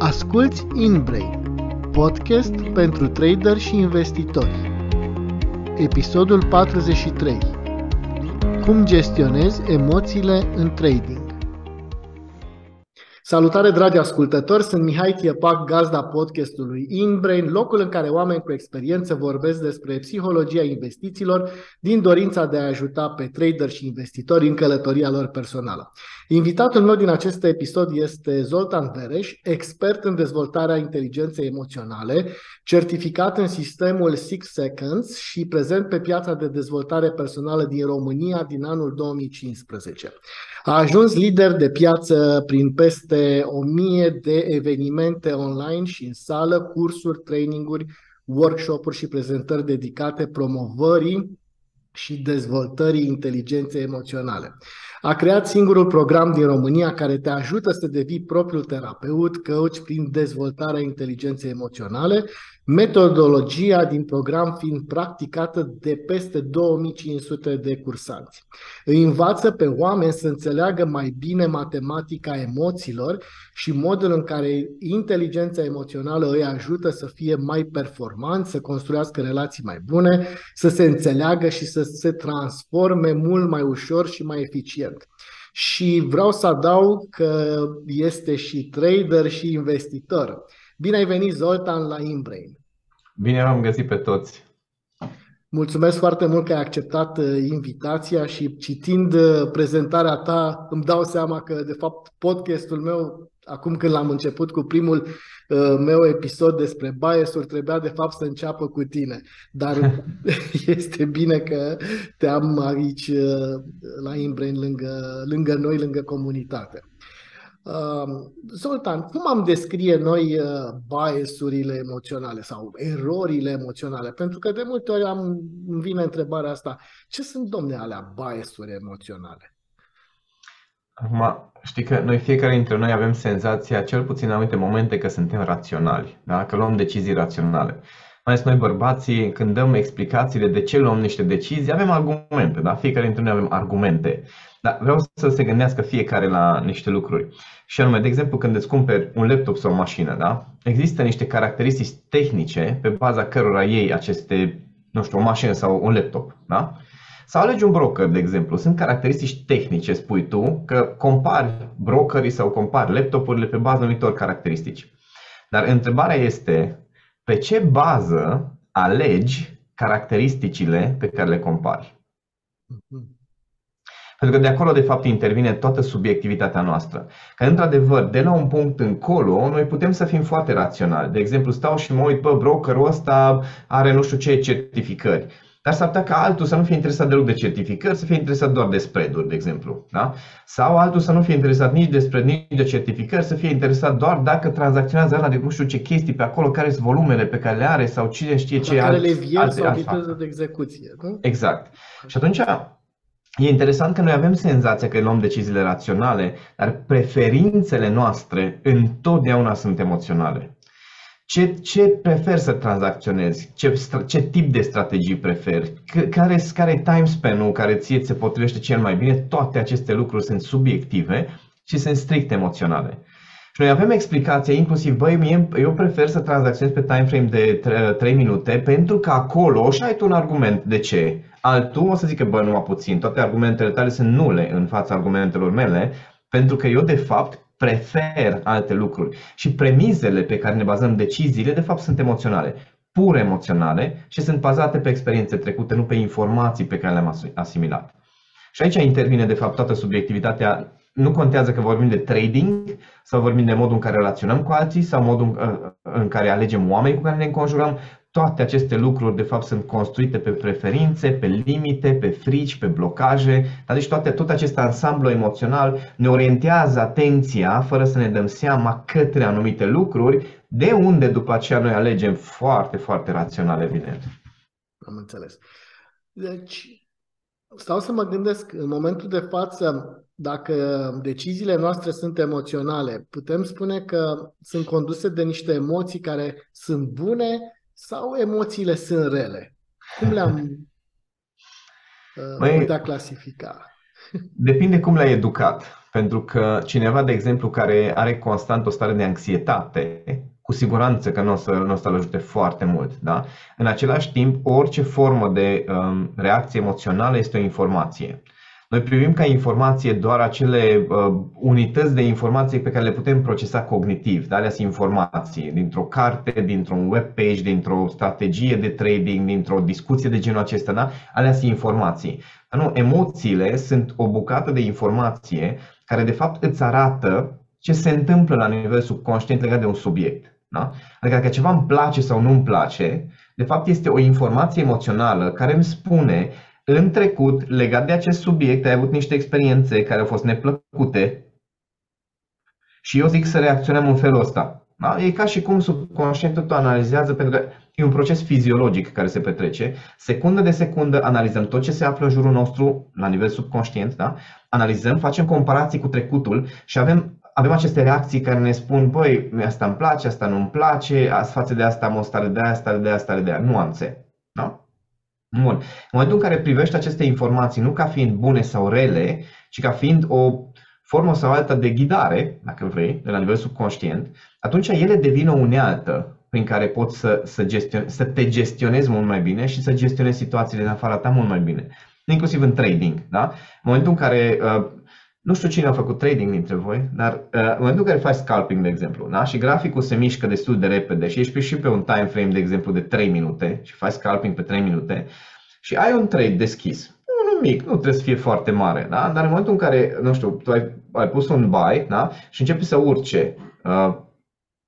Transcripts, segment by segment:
Asculți InBrain, podcast pentru trader și investitori. Episodul 43. Cum gestionezi emoțiile în trading? Salutare, dragi ascultători! Sunt Mihai Tiepac, gazda podcastului InBrain, locul în care oameni cu experiență vorbesc despre psihologia investițiilor din dorința de a ajuta pe trader și investitori în călătoria lor personală. Invitatul meu din acest episod este Zoltan Vereș, expert în dezvoltarea inteligenței emoționale, certificat în sistemul Six Seconds și prezent pe piața de dezvoltare personală din România din anul 2015. A ajuns lider de piață prin peste 1000 de evenimente online și în sală, cursuri, traininguri, workshop-uri și prezentări dedicate promovării și dezvoltării inteligenței emoționale. A creat singurul program din România care te ajută să devii propriul terapeut, coach prin dezvoltarea inteligenței emoționale metodologia din program fiind practicată de peste 2500 de cursanți. Îi învață pe oameni să înțeleagă mai bine matematica emoțiilor și modul în care inteligența emoțională îi ajută să fie mai performanți, să construiască relații mai bune, să se înțeleagă și să se transforme mult mai ușor și mai eficient. Și vreau să adaug că este și trader și investitor. Bine ai venit, Zoltan, la Inbrain. Bine v-am găsit pe toți. Mulțumesc foarte mult că ai acceptat uh, invitația și citind uh, prezentarea ta îmi dau seama că, de fapt, podcastul meu, acum când l-am început cu primul uh, meu episod despre bias-uri, trebuia, de fapt, să înceapă cu tine. Dar este bine că te am aici la Inbrain, lângă, lângă noi, lângă comunitate. Zoltan, cum am descrie noi uh, biasurile emoționale sau erorile emoționale? Pentru că de multe ori am, îmi vine întrebarea asta, ce sunt, domne, alea biasuri emoționale? Acum, știi că noi fiecare dintre noi avem senzația, cel puțin în anumite momente, că suntem raționali, da? că luăm decizii raționale. Mai ales noi bărbații, când dăm explicațiile de ce luăm niște decizii, avem argumente, da? fiecare dintre noi avem argumente. Dar vreau să se gândească fiecare la niște lucruri. Și anume, de exemplu, când îți cumperi un laptop sau o mașină, da? există niște caracteristici tehnice pe baza cărora iei aceste, nu știu, o mașină sau un laptop. Da? Sau alegi un broker, de exemplu. Sunt caracteristici tehnice, spui tu, că compari brokerii sau compari laptopurile pe baza anumitor caracteristici. Dar întrebarea este, pe ce bază alegi caracteristicile pe care le compari? Mhm. Pentru că de acolo, de fapt, intervine toată subiectivitatea noastră. Că, într-adevăr, de la un punct încolo, noi putem să fim foarte raționali. De exemplu, stau și mă uit, bă, brokerul ăsta are nu știu ce certificări. Dar s-ar putea ca altul să nu fie interesat deloc de certificări, să fie interesat doar de spread-uri, de exemplu. Da? Sau altul să nu fie interesat nici de spread, nici de certificări, să fie interesat doar dacă tranzacționează ăla de nu știu ce chestii pe acolo, care sunt volumele pe care le are sau cine știe ce. Care le vie sau viteză de execuție. Nu? Exact. Și atunci E interesant că noi avem senzația că luăm deciziile raționale, dar preferințele noastre întotdeauna sunt emoționale. Ce, ce preferi să tranzacționezi? Ce, ce tip de strategii preferi? Care, care e time span-ul care ție se potrivește cel mai bine? Toate aceste lucruri sunt subiective și sunt strict emoționale. Și noi avem explicația, inclusiv, băi, mie, eu prefer să tranzacționez pe time frame de 3 minute pentru că acolo și ai tu un argument de ce. Altul o să zică, bă, numai puțin, toate argumentele tale sunt nule în fața argumentelor mele, pentru că eu, de fapt, prefer alte lucruri. Și premizele pe care ne bazăm deciziile, de fapt, sunt emoționale pur emoționale și sunt bazate pe experiențe trecute, nu pe informații pe care le-am asimilat. Și aici intervine, de fapt, toată subiectivitatea nu contează că vorbim de trading sau vorbim de modul în care relaționăm cu alții sau modul în care alegem oameni cu care ne înconjurăm. Toate aceste lucruri, de fapt, sunt construite pe preferințe, pe limite, pe frici, pe blocaje. Deci toate, tot acest ansamblu emoțional ne orientează atenția, fără să ne dăm seama, către anumite lucruri, de unde după aceea noi alegem foarte, foarte rațional, evident. Am înțeles. Deci, stau să mă gândesc, în momentul de față, dacă deciziile noastre sunt emoționale, putem spune că sunt conduse de niște emoții care sunt bune sau emoțiile sunt rele? Cum le-am uh, putea clasifica? Depinde cum le-ai educat. Pentru că cineva, de exemplu, care are constant o stare de anxietate, cu siguranță că nu o să, nu o să-l ajute foarte mult. Da? În același timp, orice formă de um, reacție emoțională este o informație. Noi privim ca informație doar acele uh, unități de informație pe care le putem procesa cognitiv, da? alea sunt informații, dintr-o carte, dintr-un web page, dintr-o strategie de trading, dintr-o discuție de genul acesta, da? alea sunt informații. Dar nu, emoțiile sunt o bucată de informație care de fapt îți arată ce se întâmplă la nivel subconștient legat de un subiect. Da? Adică dacă ceva îmi place sau nu îmi place, de fapt este o informație emoțională care îmi spune în trecut, legat de acest subiect, ai avut niște experiențe care au fost neplăcute și eu zic să reacționăm în felul ăsta. Da? E ca și cum subconștientul tău analizează, pentru că e un proces fiziologic care se petrece. Secundă de secundă analizăm tot ce se află în jurul nostru la nivel subconștient, da? analizăm, facem comparații cu trecutul și avem, avem aceste reacții care ne spun, băi, asta îmi place, asta nu îmi place, față de asta am o stare de aia, stare de aia, stare de aia, nuanțe. Da? Bun. În momentul în care privești aceste informații nu ca fiind bune sau rele, ci ca fiind o formă sau alta de ghidare, dacă vrei, de la nivel subconștient, atunci ele devin o unealtă prin care poți să, să, gestion, să te gestionezi mult mai bine și să gestionezi situațiile din afara ta mult mai bine. Inclusiv în trading. Da? În momentul în care uh, nu știu cine a făcut trading dintre voi, dar uh, în momentul în care faci scalping, de exemplu, da? și graficul se mișcă destul de repede și ești pe și pe un time frame, de exemplu, de 3 minute și faci scalping pe 3 minute și ai un trade deschis, nu mic, nu trebuie să fie foarte mare, da? dar în momentul în care, nu știu, tu ai, ai pus un buy da? și începe să urce uh,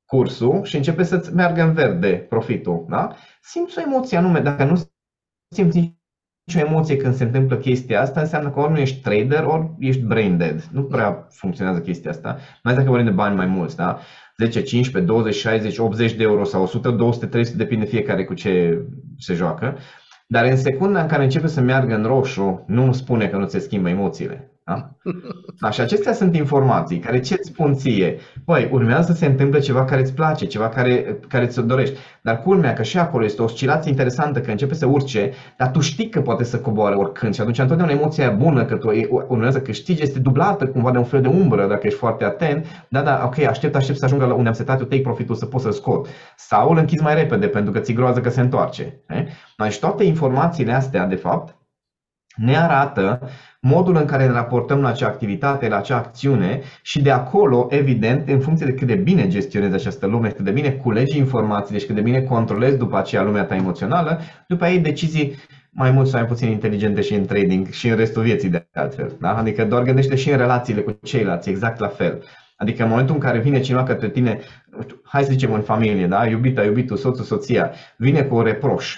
cursul și începe să-ți meargă în verde profitul, da? simți o emoție anume, dacă nu simți nicio emoție când se întâmplă chestia asta, înseamnă că ori nu ești trader, ori ești brain dead. Nu prea funcționează chestia asta. Mai dacă vorbim de bani mai mulți, da? 10, 15, 20, 60, 80 de euro sau 100, 200, 300, depinde fiecare cu ce se joacă. Dar în secunda în care începe să meargă în roșu, nu spune că nu se schimbă emoțiile. Da? da? Și acestea sunt informații care ce îți spun ție? Păi, urmează să se întâmple ceva care îți place, ceva care, care ți-o dorești. Dar culmea că și acolo este o oscilație interesantă, că începe să urce, dar tu știi că poate să coboare oricând și atunci întotdeauna emoția bună că tu urmează să câștigi este dublată cumva de un fel de umbră dacă ești foarte atent. Da, da, ok, aștept, aștept să ajungă la unde am setat eu take profitul să pot să scot. Sau îl închizi mai repede pentru că ți groază că se întoarce. Eh? Deci toate informațiile astea, de fapt, ne arată modul în care ne raportăm la acea activitate, la acea acțiune și de acolo, evident, în funcție de cât de bine gestionezi această lume, cât de bine culegi informații, deci cât de bine controlezi după aceea lumea ta emoțională, după ei decizii mai mult sau mai puțin inteligente și în trading și în restul vieții de altfel. Da? Adică doar gândește și în relațiile cu ceilalți, exact la fel. Adică în momentul în care vine cineva către tine, hai să zicem în familie, da? iubita, iubitul, soțul, soția, vine cu un reproș,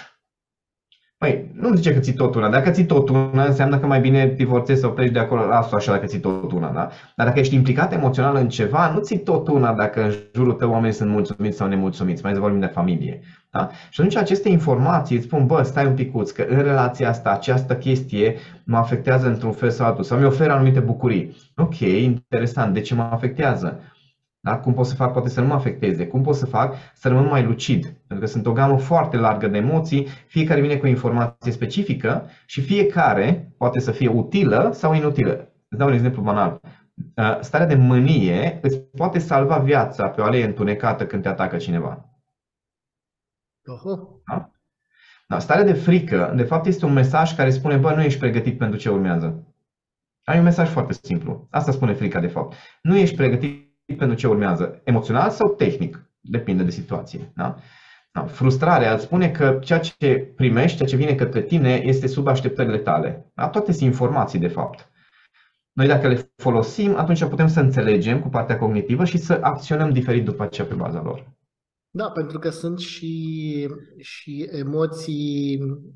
Păi, nu zice că ții tot una. Dacă ții tot una, înseamnă că mai bine divorțezi sau pleci de acolo, las așa dacă ții tot una, da? Dar dacă ești implicat emoțional în ceva, nu ții tot una dacă în jurul tău oamenii sunt mulțumiți sau nemulțumiți, mai să vorbim de familie. Da? Și atunci aceste informații îți spun, bă, stai un picuț, că în relația asta, această chestie mă afectează într-un fel sau altul, sau mi oferă anumite bucurii. Ok, interesant, de ce mă afectează? Da? Cum pot să fac poate să nu mă afecteze? Cum pot să fac să rămân mai lucid? Pentru că sunt o gamă foarte largă de emoții, fiecare vine cu o informație specifică și fiecare poate să fie utilă sau inutilă. Îți dau un exemplu banal. Uh, starea de mânie îți poate salva viața pe o alee întunecată când te atacă cineva. Da? Da, starea de frică, de fapt, este un mesaj care spune, bă, nu ești pregătit pentru ce urmează. Ai un mesaj foarte simplu. Asta spune frica, de fapt. Nu ești pregătit pentru ce urmează, emoțional sau tehnic, depinde de situație. Da? Da. Frustrarea îți spune că ceea ce primești, ceea ce vine către tine, este sub așteptările tale. Da? Toate sunt informații, de fapt. Noi dacă le folosim, atunci putem să înțelegem cu partea cognitivă și să acționăm diferit după aceea pe baza lor. Da, pentru că sunt și, și emoții Uh,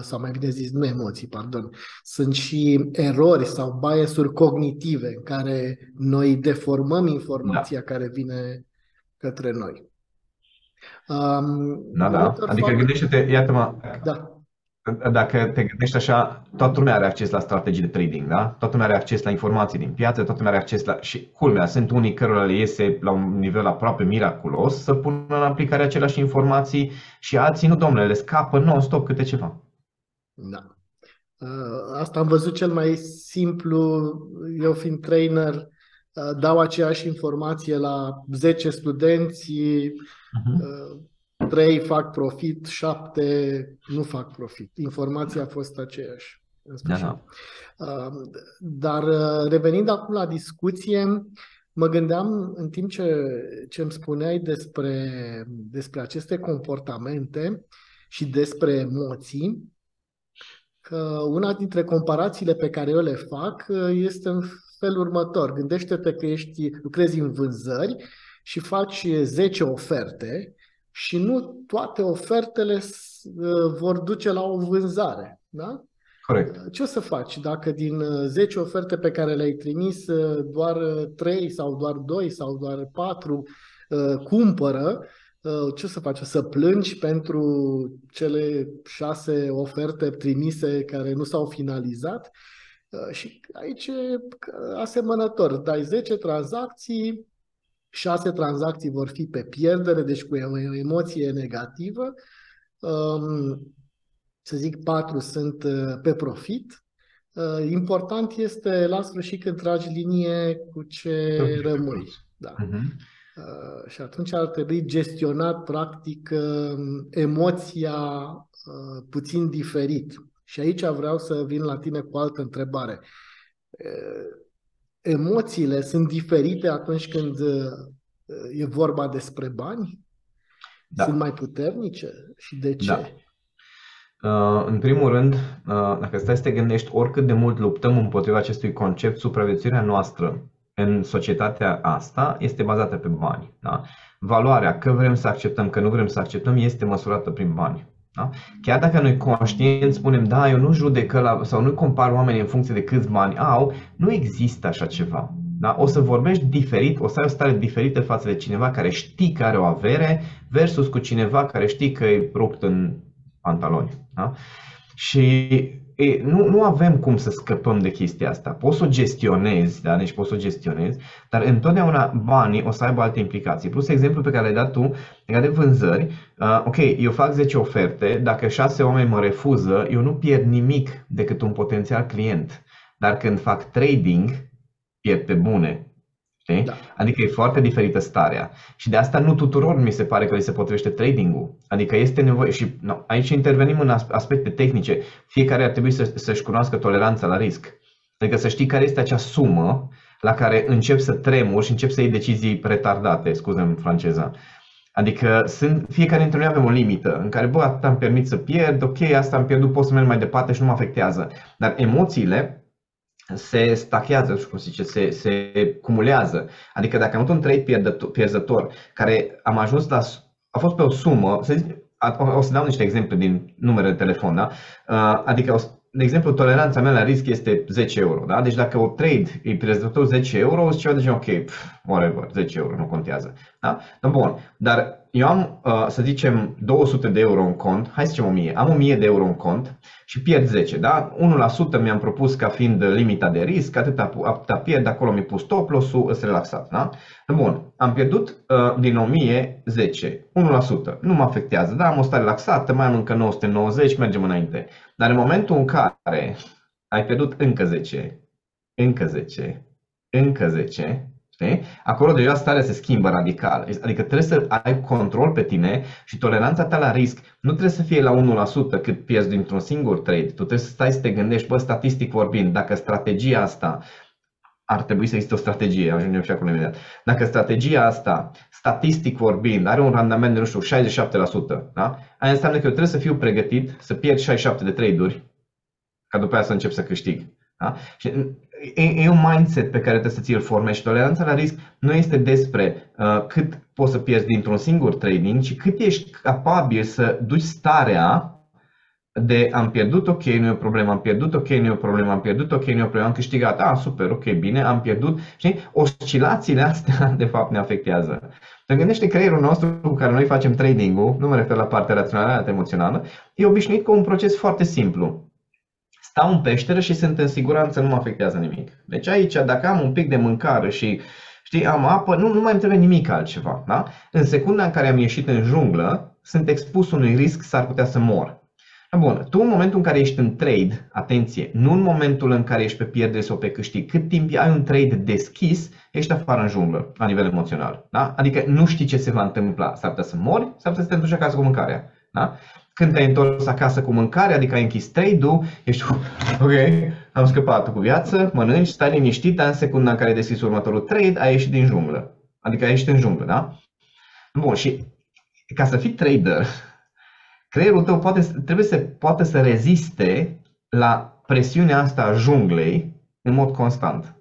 sau mai bine zis, nu emoții, pardon, sunt și erori sau biasuri cognitive în care noi deformăm informația da. care vine către noi. Um, da, da. Adică fac... gândește-te, iată-mă, da. dacă te gândești așa, toată lumea are acces la strategii de trading, da? Toată lumea are acces la informații din piață, toată lumea are acces la... Și culmea, sunt unii cărora le iese la un nivel aproape miraculos să pună în aplicare aceleași informații și alții nu, domnule, le scapă non-stop câte ceva. Da. Uh, asta am văzut cel mai simplu, eu fiind trainer, uh, dau aceeași informație la 10 studenți, uh-huh. 3 fac profit, 7 nu fac profit. Informația a fost aceeași. În da, da. Uh, dar revenind acum la discuție, mă gândeam în timp ce, ce îmi spuneai despre, despre aceste comportamente și despre emoții, că una dintre comparațiile pe care eu le fac uh, este în felul următor. Gândește-te că ești, lucrezi în vânzări și faci 10 oferte și nu toate ofertele uh, vor duce la o vânzare. Da? Corect. Uh, ce o să faci dacă din 10 oferte pe care le-ai trimis doar 3 sau doar 2 sau doar 4 cumpără Uh, ce să faci? O să plângi pentru cele șase oferte trimise care nu s-au finalizat? Uh, și aici e asemănător. Dai 10 tranzacții, 6 tranzacții vor fi pe pierdere, deci cu o emoție negativă. Um, să zic, 4 sunt uh, pe profit. Important este la sfârșit când tragi linie cu ce rămâi. Da. Uh-huh. Uh, și atunci ar trebui gestionat, practic, um, emoția uh, puțin diferit. Și aici vreau să vin la tine cu o altă întrebare. Uh, emoțiile sunt diferite atunci când e vorba despre bani? Da. Sunt mai puternice? Și de ce? Da. Uh, în primul rând, uh, dacă stai să te gândești oricât de mult luptăm împotriva acestui concept, supraviețuirea noastră în societatea asta este bazată pe bani. Da? Valoarea, că vrem să acceptăm, că nu vrem să acceptăm, este măsurată prin bani. Da? Chiar dacă noi conștient spunem, da, eu nu judec la, sau nu compar oamenii în funcție de câți bani au, nu există așa ceva. Da? O să vorbești diferit, o să ai o stare diferită față de cineva care știi că are o avere versus cu cineva care știi că e rupt în pantaloni. Da? Și e, nu, nu avem cum să scăpăm de chestia asta. Poți să o gestionezi, da? deci poți să o gestionezi, dar întotdeauna banii o să aibă alte implicații. Plus exemplu pe care l-ai dat tu legat de vânzări, uh, ok, eu fac 10 oferte, dacă 6 oameni mă refuză, eu nu pierd nimic decât un potențial client. Dar când fac trading, pierd pe bune. Știi? Da. Adică e foarte diferită starea. Și de asta nu tuturor mi se pare că li se potrivește trading-ul. Adică este nevoie, și no, aici intervenim în aspecte tehnice. Fiecare ar trebui să, să-și cunoască toleranța la risc. Adică să știi care este acea sumă la care încep să tremuri și încep să iei decizii retardate, scuze-mi franceza. Adică sunt, fiecare dintre noi avem o limită în care, bă, atât am permit să pierd, ok, asta am pierdut, pot să merg mai departe și nu mă afectează. Dar emoțiile se stachează, cum se zice, se, se cumulează. Adică dacă am avut un trade pierzător care am ajuns la, a fost pe o sumă, să zic, o să dau niște exemple din numere de telefon, da? Uh, adică, de exemplu, toleranța mea la risc este 10 euro, da? Deci dacă o trade e pierzător 10 euro, o să ceva de genul, ok, pf, whatever, 10 euro, nu contează. Da? Bun, dar eu am, uh, să zicem, 200 de euro în cont, hai să zicem 1000, am 1000 de euro în cont și pierd 10, da? 1% mi-am propus ca fiind limita de risc, atâta, atâta pierd, acolo mi-a pus stop loss-ul, îs relaxat, da? Bun, am pierdut uh, din 1000 10, 1%, nu mă afectează, da? Am o stare relaxată, mai am încă 990, mergem înainte. Dar în momentul în care ai pierdut încă 10, încă 10, încă 10, Știi? Acolo deja starea se schimbă radical. Adică trebuie să ai control pe tine și toleranța ta la risc nu trebuie să fie la 1% cât pierzi dintr-un singur trade. Tu trebuie să stai să te gândești, bă, statistic vorbind, dacă strategia asta ar trebui să existe o strategie, ajungem și acolo imediat. Dacă strategia asta, statistic vorbind, are un randament de, nu știu, 67%, da? aia înseamnă că eu trebuie să fiu pregătit să pierd 67 de trade-uri ca după aia să încep să câștig. Da? Și e, e un mindset pe care trebuie să ți-l formezi și toleranța la risc nu este despre uh, cât poți să pierzi dintr-un singur trading, ci cât ești capabil să duci starea de am pierdut, ok, nu e o problemă, am pierdut, ok, nu e o problemă, am pierdut, ok, nu e o problemă, am câștigat, ah, super, ok, bine, am pierdut. Știi? Oscilațiile astea, de fapt, ne afectează. Te gândește creierul nostru cu care noi facem trading-ul, nu mă refer la partea rațională, la emoțională, e obișnuit cu un proces foarte simplu stau în peșteră și sunt în siguranță, nu mă afectează nimic. Deci aici, dacă am un pic de mâncare și știi, am apă, nu, nu mai îmi trebuie nimic altceva. Da? În secunda în care am ieșit în junglă, sunt expus unui risc, s-ar putea să mor. Bun, tu în momentul în care ești în trade, atenție, nu în momentul în care ești pe pierdere sau pe câștig, cât timp ai un trade deschis, ești afară în junglă, la nivel emoțional. Da? Adică nu știi ce se va întâmpla. S-ar putea să mori, s-ar putea să te întorci acasă cu mâncarea. Da? Când te-ai întors acasă cu mâncare, adică ai închis trade-ul, ești ok, am scăpat cu viață, mănânci, stai liniștit, dar în secunda în care ai deschis următorul trade, ai ieșit din junglă. Adică ai ieșit în junglă, da? Bun, și ca să fii trader, creierul tău poate, trebuie să poate să reziste la presiunea asta a junglei în mod constant.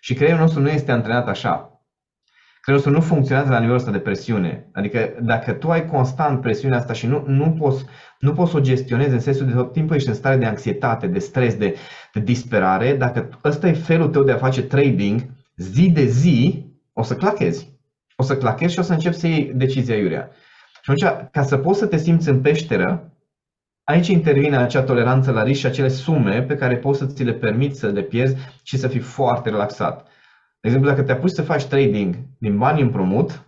Și creierul nostru nu este antrenat așa. Creierul nostru nu funcționează la nivelul ăsta de presiune. Adică dacă tu ai constant presiunea asta și nu, nu, poți, nu poți să o gestionezi în sensul de tot timpul ești în stare de anxietate, de stres, de, de disperare, dacă ăsta e felul tău de a face trading, zi de zi o să clachezi. O să clachezi și o să începi să iei decizia iurea. Și atunci, ca să poți să te simți în peșteră, aici intervine acea toleranță la risc și acele sume pe care poți să ți le permiți să le pierzi și să fii foarte relaxat. De exemplu, dacă te apuci să faci trading din bani împrumut,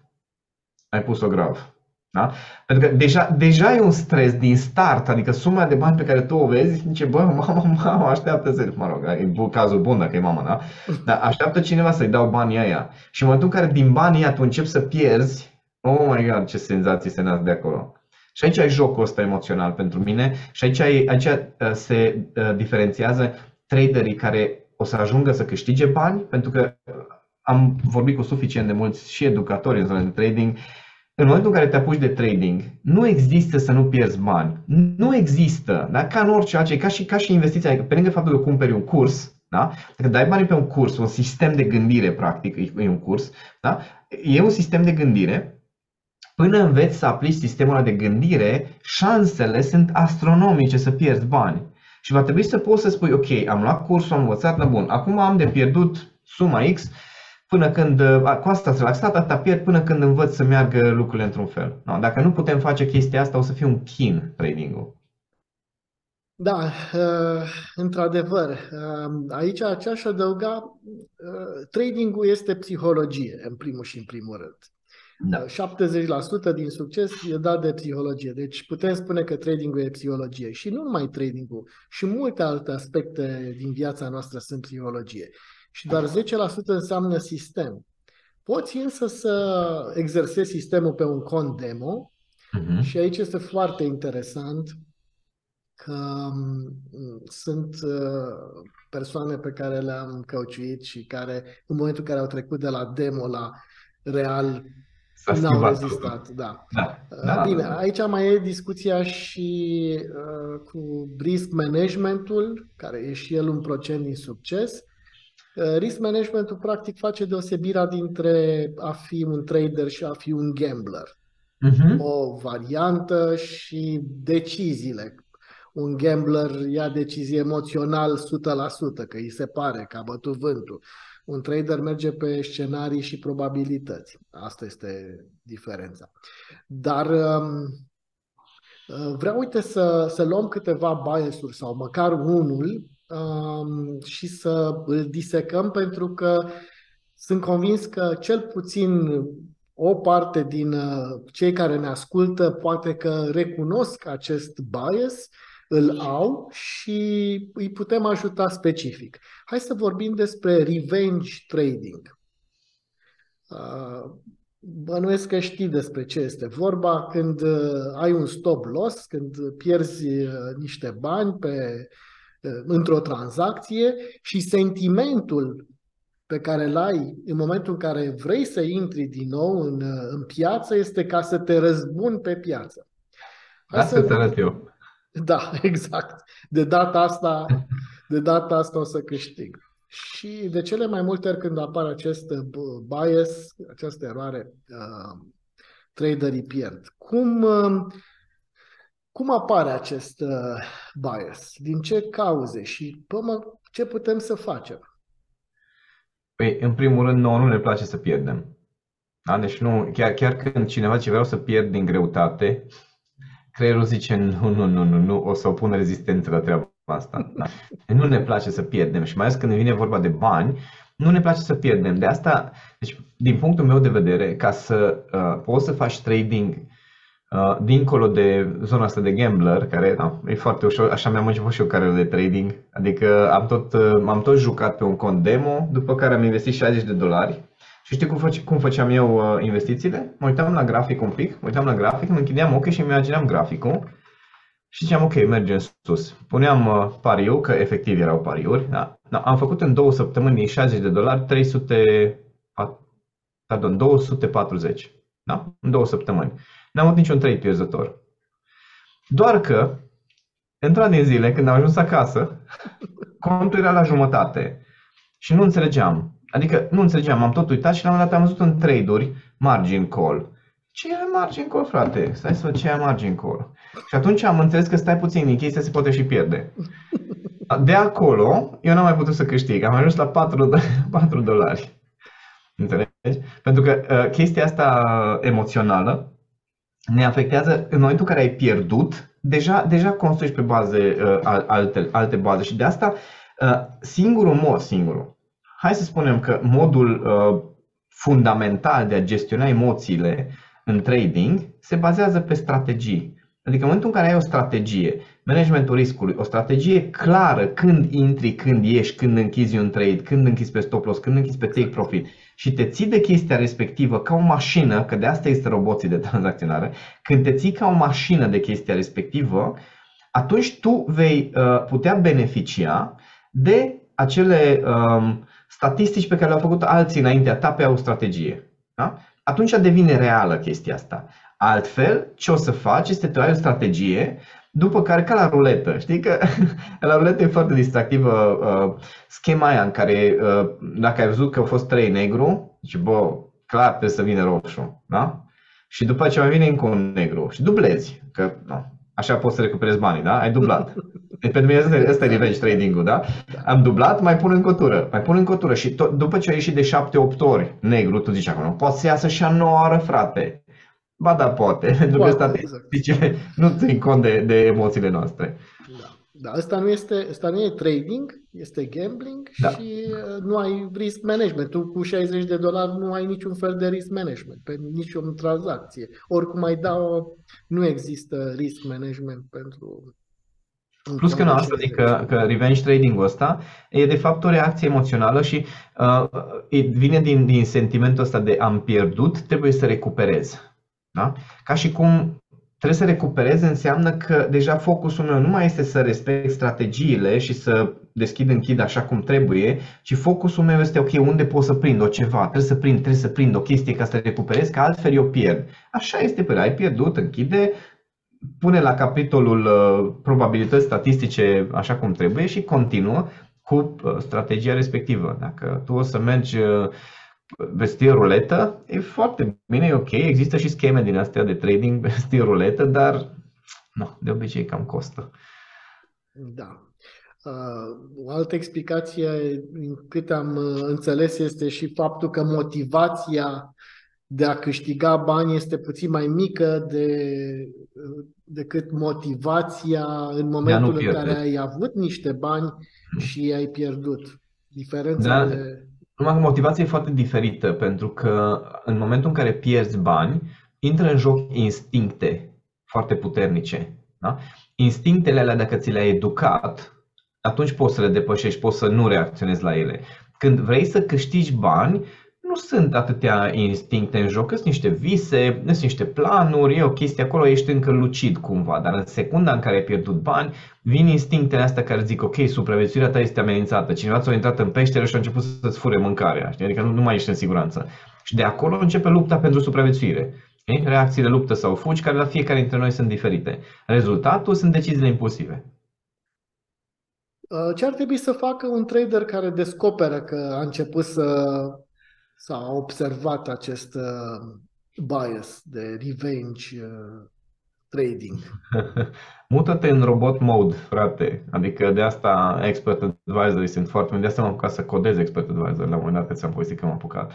ai pus-o grav. Da? Pentru că deja, deja e un stres din start, adică suma de bani pe care tu o vezi, zice, bă, mama, mama, așteaptă să, mă rog, e cazul bun dacă e mama, da? Dar așteaptă cineva să-i dau banii aia. Și în momentul în care din banii aia tu începi să pierzi, Oh my god, ce senzații se nasc de acolo. Și aici ai jocul ăsta emoțional pentru mine și aici, ai, aici uh, se uh, diferențiază traderii care o să ajungă să câștige bani, pentru că am vorbit cu suficient de mulți și educatori în zona de trading. În momentul în care te apuci de trading, nu există să nu pierzi bani. Nu există, da? ca în orice altceva, ca și, ca și investiția, adică pe lângă faptul că cumperi un curs, da? Dacă dai bani pe un curs, un sistem de gândire, practic, e un curs, da? e un sistem de gândire Până înveți să aplici sistemul de gândire, șansele sunt astronomice să pierzi bani. Și va trebui să poți să spui, ok, am luat cursul, am învățat, na bun, acum am de pierdut suma X până când, cu asta s-a relaxat, atâta pierd până când învăț să meargă lucrurile într-un fel. No, dacă nu putem face chestia asta, o să fie un chin trading-ul. Da, uh, într-adevăr. Uh, aici ce aș adăuga, uh, trading-ul este psihologie, în primul și în primul rând. Da. 70% din succes e dat de psihologie. Deci putem spune că tradingul e psihologie. Și nu numai tradingul, și multe alte aspecte din viața noastră sunt psihologie. Și doar 10% înseamnă sistem. Poți însă să exersezi sistemul pe un cont demo uh-huh. și aici este foarte interesant că mm, sunt uh, persoane pe care le-am căuciuit și care în momentul în care au trecut de la demo la real N-au rezistat, da. Da, uh, da. Bine, aici mai e discuția și uh, cu risk managementul, care e și el un procent din succes. Uh, risk managementul practic face deosebirea dintre a fi un trader și a fi un gambler. Uh-huh. O variantă și deciziile. Un gambler ia decizie emoțional 100%, că îi se pare că a bătut vântul. Un trader merge pe scenarii și probabilități. Asta este diferența. Dar um, uh, vreau, uite, să, să luăm câteva biasuri sau măcar unul um, și să îl disecăm pentru că sunt convins că cel puțin o parte din uh, cei care ne ascultă poate că recunosc acest bias îl au și îi putem ajuta specific. Hai să vorbim despre revenge trading. Uh, bănuiesc că știi despre ce este vorba când uh, ai un stop loss, când pierzi uh, niște bani pe, într-o tranzacție și sentimentul pe care îl ai în momentul în care vrei să intri din nou în, în piață este ca să te răzbuni pe piață. Hai Asta să... te arăt eu. Da, exact. De data asta, de data asta o să câștig. Și de cele mai multe ori când apare acest uh, bias, această eroare, uh, traderii pierd. Cum, uh, cum apare acest uh, bias? Din ce cauze? Și până ce putem să facem? Păi, în primul rând, nouă nu ne place să pierdem. Da? Deci nu, chiar, chiar când cineva zice vreau să pierd din greutate, creierul zice nu, nu, nu, nu, nu, o să opună rezistență la treaba asta. Da? Nu ne place să pierdem și mai ales când vine vorba de bani, nu ne place să pierdem. De asta, deci, din punctul meu de vedere, ca să uh, poți să faci trading Uh, dincolo de zona asta de gambler, care da, e foarte ușor, așa mi-am început și eu carieră de trading, adică am tot, uh, m-am tot jucat pe un cont demo, după care am investit 60 de dolari și știi cum, face, cum făceam eu uh, investițiile? Mă uitam la grafic un pic, mă uitam la grafic, mă închideam ochii și îmi imagineam graficul și ziceam, ok, merge în sus. Puneam uh, pariu, că efectiv erau pariuri. Da? Da, am făcut în două săptămâni din 60 de dolari 300, pardon, 240. Da? În două săptămâni. N-am avut niciun trade pierzător. Doar că, într-una din zile, când am ajuns acasă, contul era la jumătate și nu înțelegeam. Adică nu înțelegeam, am tot uitat și la un moment dat am văzut în trade-uri margin call. Ce e margin call, frate? Stai să văd ce e margin call. Și atunci am înțeles că stai puțin, din chestia se poate și pierde. De acolo, eu n-am mai putut să câștig. Am ajuns la 4, 4 dolari. Înțelegi? Pentru că uh, chestia asta emoțională ne afectează în momentul în care ai pierdut, deja, deja construiești pe baze uh, alte, alte baze și de asta uh, singurul mod, singurul, hai să spunem că modul uh, fundamental de a gestiona emoțiile în trading se bazează pe strategii. Adică în momentul în care ai o strategie, managementul riscului, o strategie clară când intri, când ieși, când închizi un trade, când închizi pe stop loss, când închizi pe take profit și te ții de chestia respectivă ca o mașină, că de asta este roboții de tranzacționare, când te ții ca o mașină de chestia respectivă, atunci tu vei uh, putea beneficia de acele um, statistici pe care le-au făcut alții înaintea ta pe o strategie. Da? Atunci devine reală chestia asta. Altfel, ce o să faci este tu ai o strategie, după care, ca la ruletă, știi că la ruletă e foarte distractivă uh, schema aia în care, uh, dacă ai văzut că a fost 3 negru, și bă, clar trebuie să vină roșu, da? Și după ce mai vine încă un negru și dublezi, că no, așa poți să recuperezi banii, da? Ai dublat. Deci pentru mine asta, asta e revenge trading-ul, da? Am dublat, mai pun în cotură, mai pun în cotură și tot, după ce ai ieșit de 7-8 ori negru, tu zici acolo, poate să iasă și a noua oră, frate. Ba da, poate, pentru că statisticile exact. nu țin cont de, de emoțiile noastre. Da. Da, asta nu, este, asta nu e trading, este gambling da. și uh, nu ai risk management. Tu cu 60 de dolari nu ai niciun fel de risk management pe nicio tranzacție. Oricum ai da nu există risk management pentru Plus că nu asta, adică că revenge trading-ul ăsta e de fapt o reacție emoțională și uh, vine din, din sentimentul ăsta de am pierdut, trebuie să recuperez. Da? Ca și cum trebuie să recupereze înseamnă că deja focusul meu nu mai este să respect strategiile și să deschid, închid așa cum trebuie, ci focusul meu este ok, unde pot să prind o ceva, trebuie să prind, trebuie să prind o chestie ca să recuperez, că altfel eu pierd. Așa este, pe ai pierdut, închide, pune la capitolul uh, probabilități statistice așa cum trebuie și continuă cu uh, strategia respectivă. Dacă tu o să mergi uh, vestir ruletă, e foarte bine, e ok. Există și scheme din astea de trading, vestir ruletă, dar nu, de obicei cam costă. Da. Uh, o altă explicație, în cât am uh, înțeles, este și faptul că motivația de a câștiga bani este puțin mai mică de, uh, decât motivația în momentul în care ai avut niște bani hmm. și ai pierdut. Diferența da. de numai că motivația e foarte diferită, pentru că în momentul în care pierzi bani, intră în joc instincte foarte puternice. Da? Instinctele alea, dacă ți le-ai educat, atunci poți să le depășești, poți să nu reacționezi la ele. Când vrei să câștigi bani, nu sunt atâtea instincte în joc, sunt niște vise, sunt niște planuri, e o chestie acolo, ești încă lucid cumva, dar în secunda în care ai pierdut bani, vin instinctele astea care zic, ok, supraviețuirea ta este amenințată, cineva ți-a intrat în peșteră și a început să-ți fure mâncarea, știi? adică nu, nu mai ești în siguranță. Și de acolo începe lupta pentru supraviețuire. Știi? Reacțiile luptă sau fugi, care la fiecare dintre noi sunt diferite. Rezultatul sunt deciziile impulsive. Uh, ce ar trebui să facă un trader care descoperă că a început să s-a observat acest uh, bias de revenge uh, trading. Mută-te în robot mode, frate. Adică de asta expert advisory sunt foarte De asta m-am apucat să codez expert advisor. La un moment dat ți-am povestit că m-am apucat.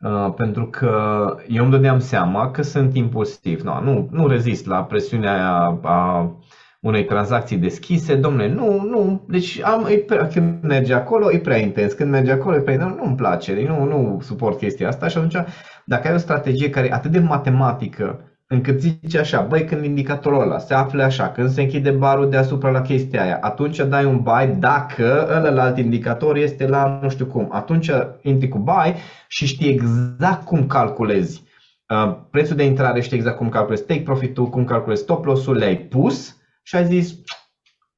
Uh, pentru că eu îmi dădeam seama că sunt impulsiv. No, nu, nu rezist la presiunea aia a unei tranzacții deschise, domnule, nu, nu, deci am, e prea, când merge acolo e prea intens, când merge acolo e prea intens, nu, nu-mi place, deci nu, nu suport chestia asta și atunci dacă ai o strategie care e atât de matematică încât zice așa, băi, când indicatorul ăla se află așa, când se închide barul deasupra la chestia aia, atunci dai un buy dacă ălălalt indicator este la nu știu cum. Atunci intri cu buy și știi exact cum calculezi uh, prețul de intrare, știi exact cum calculezi take profit-ul, cum calculezi stop loss-ul, le-ai pus și ai zis,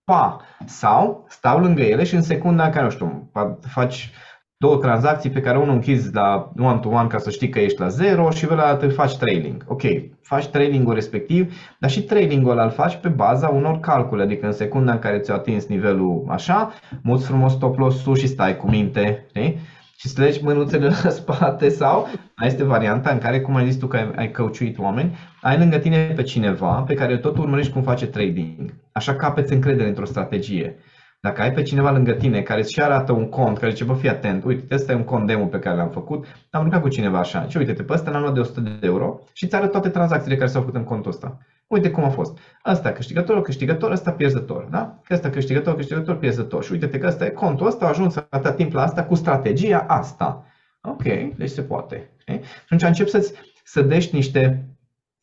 pa, sau stau lângă ele și în secunda în care, nu știu, faci două tranzacții pe care unul închizi la one-to-one ca să știi că ești la zero și ăla te faci trailing. Ok, faci trailingul respectiv, dar și trailingul ăla îl faci pe baza unor calcule, adică în secunda în care ți-a atins nivelul așa, muți frumos stop loss și stai cu minte, știi? Și să legi mânuțele la spate sau mai este varianta în care, cum ai zis tu că ai, ai căuciuit oameni, ai lângă tine pe cineva pe care tot urmărești cum face trading. Așa capeți încredere într-o strategie. Dacă ai pe cineva lângă tine care îți arată un cont, care zice, bă, fii atent, uite, ăsta e un cont demo pe care l-am făcut, am lucrat cu cineva așa, și uite-te, pe ăsta l-am luat de 100 de euro și îți arăt toate tranzacțiile care s-au făcut în contul ăsta. Uite cum a fost. Asta câștigător, câștigător, ăsta pierzător, da? Că ăsta câștigător, câștigător, pierzător. Și uite-te că ăsta e contul ăsta, a ajuns atâta timp la asta cu strategia asta. Ok, deci se poate. Okay? Și atunci încep să-ți să dești niște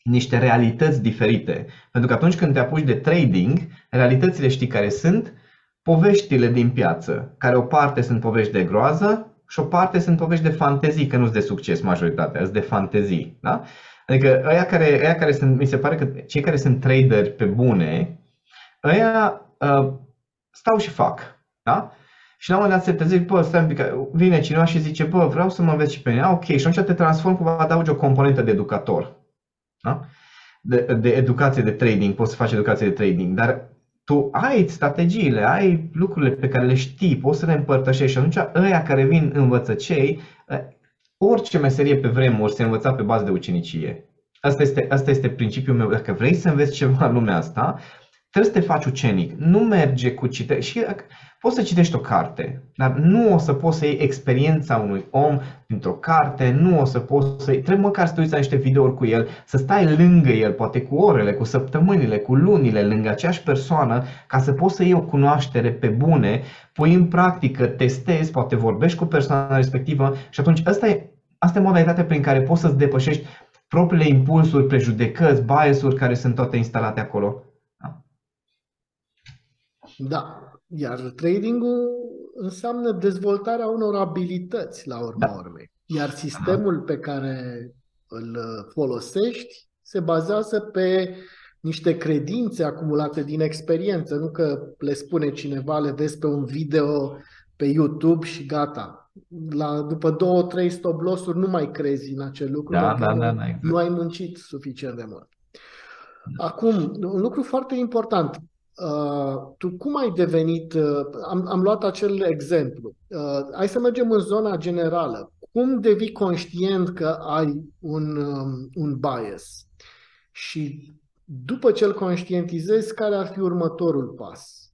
niște realități diferite. Pentru că atunci când te apuci de trading, realitățile știi care sunt, poveștile din piață, care o parte sunt povești de groază și o parte sunt povești de fantezii, că nu sunt de succes majoritatea, sunt de fantezii. Da? Adică ăia care, ăia care sunt, mi se pare că cei care sunt traderi pe bune, ăia uh, stau și fac. Da? Și la un moment dat se trezește, bă, stai un pic, vine cineva și zice, bă, vreau să mă înveți și pe mine. Ok, și atunci te transform cu adaugi o componentă de educator. Da? De, de educație de trading, poți să faci educație de trading, dar tu ai strategiile, ai lucrurile pe care le știi, poți să le împărtășești și atunci ăia care vin învățăcei, orice meserie pe vremuri se învăța pe bază de ucenicie. Asta este, asta este principiul meu. Dacă vrei să înveți ceva în lumea asta, trebuie să te faci ucenic. Nu merge cu cite. Și poți să citești o carte, dar nu o să poți să iei experiența unui om dintr-o carte, nu o să poți să iei, trebuie măcar să te uiți la niște videouri cu el, să stai lângă el, poate cu orele, cu săptămânile, cu lunile, lângă aceeași persoană, ca să poți să iei o cunoaștere pe bune, pui în practică, testezi, poate vorbești cu persoana respectivă și atunci asta e, asta e modalitatea prin care poți să-ți depășești propriile impulsuri, prejudecăți, bias-uri care sunt toate instalate acolo. Da. Da. Iar tradingul înseamnă dezvoltarea unor abilități la urma da. urmei. Iar sistemul pe care îl folosești se bazează pe niște credințe acumulate din experiență, nu că le spune cineva, le vezi pe un video pe YouTube și gata. La, după două, trei stop loss-uri nu mai crezi în acel lucru, da, da, da, da, exact. nu ai muncit suficient de mult. Acum, un lucru foarte important. Uh, tu cum ai devenit, uh, am, am luat acel exemplu, uh, hai să mergem în zona generală. Cum devii conștient că ai un, um, un bias? Și după ce îl conștientizezi, care ar fi următorul pas?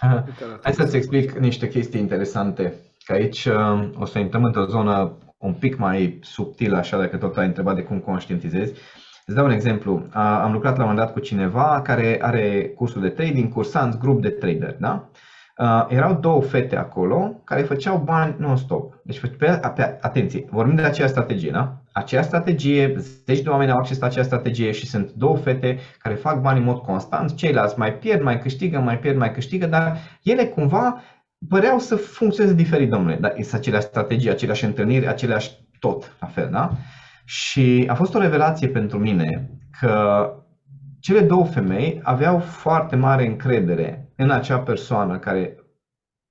Hai să-ți explic niște chestii interesante. Că aici uh, o să intrăm într-o zonă un pic mai subtilă, așa, dacă tot ai întrebat de cum conștientizezi. Îți dau un exemplu. Am lucrat la un moment dat cu cineva care are cursul de trading, cursant, grup de trader, da? Erau două fete acolo care făceau bani non-stop. Deci, pe, pe, atenție, vorbim de aceeași strategie, da? Aceea strategie, zeci de oameni au acces la aceea strategie și sunt două fete care fac bani în mod constant, ceilalți mai pierd, mai câștigă, mai pierd, mai câștigă, dar ele cumva păreau să funcționeze diferit, domnule. Dar este aceleași strategie, aceleași întâlniri, aceleași tot, la fel, da? Și a fost o revelație pentru mine că cele două femei aveau foarte mare încredere în acea persoană care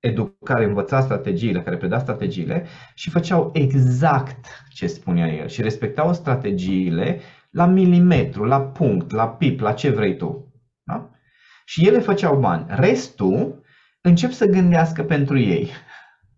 educa, care învăța strategiile, care preda strategiile și făceau exact ce spunea el și respectau strategiile la milimetru, la punct, la pip, la ce vrei tu. Da? Și ele făceau bani. Restul încep să gândească pentru ei.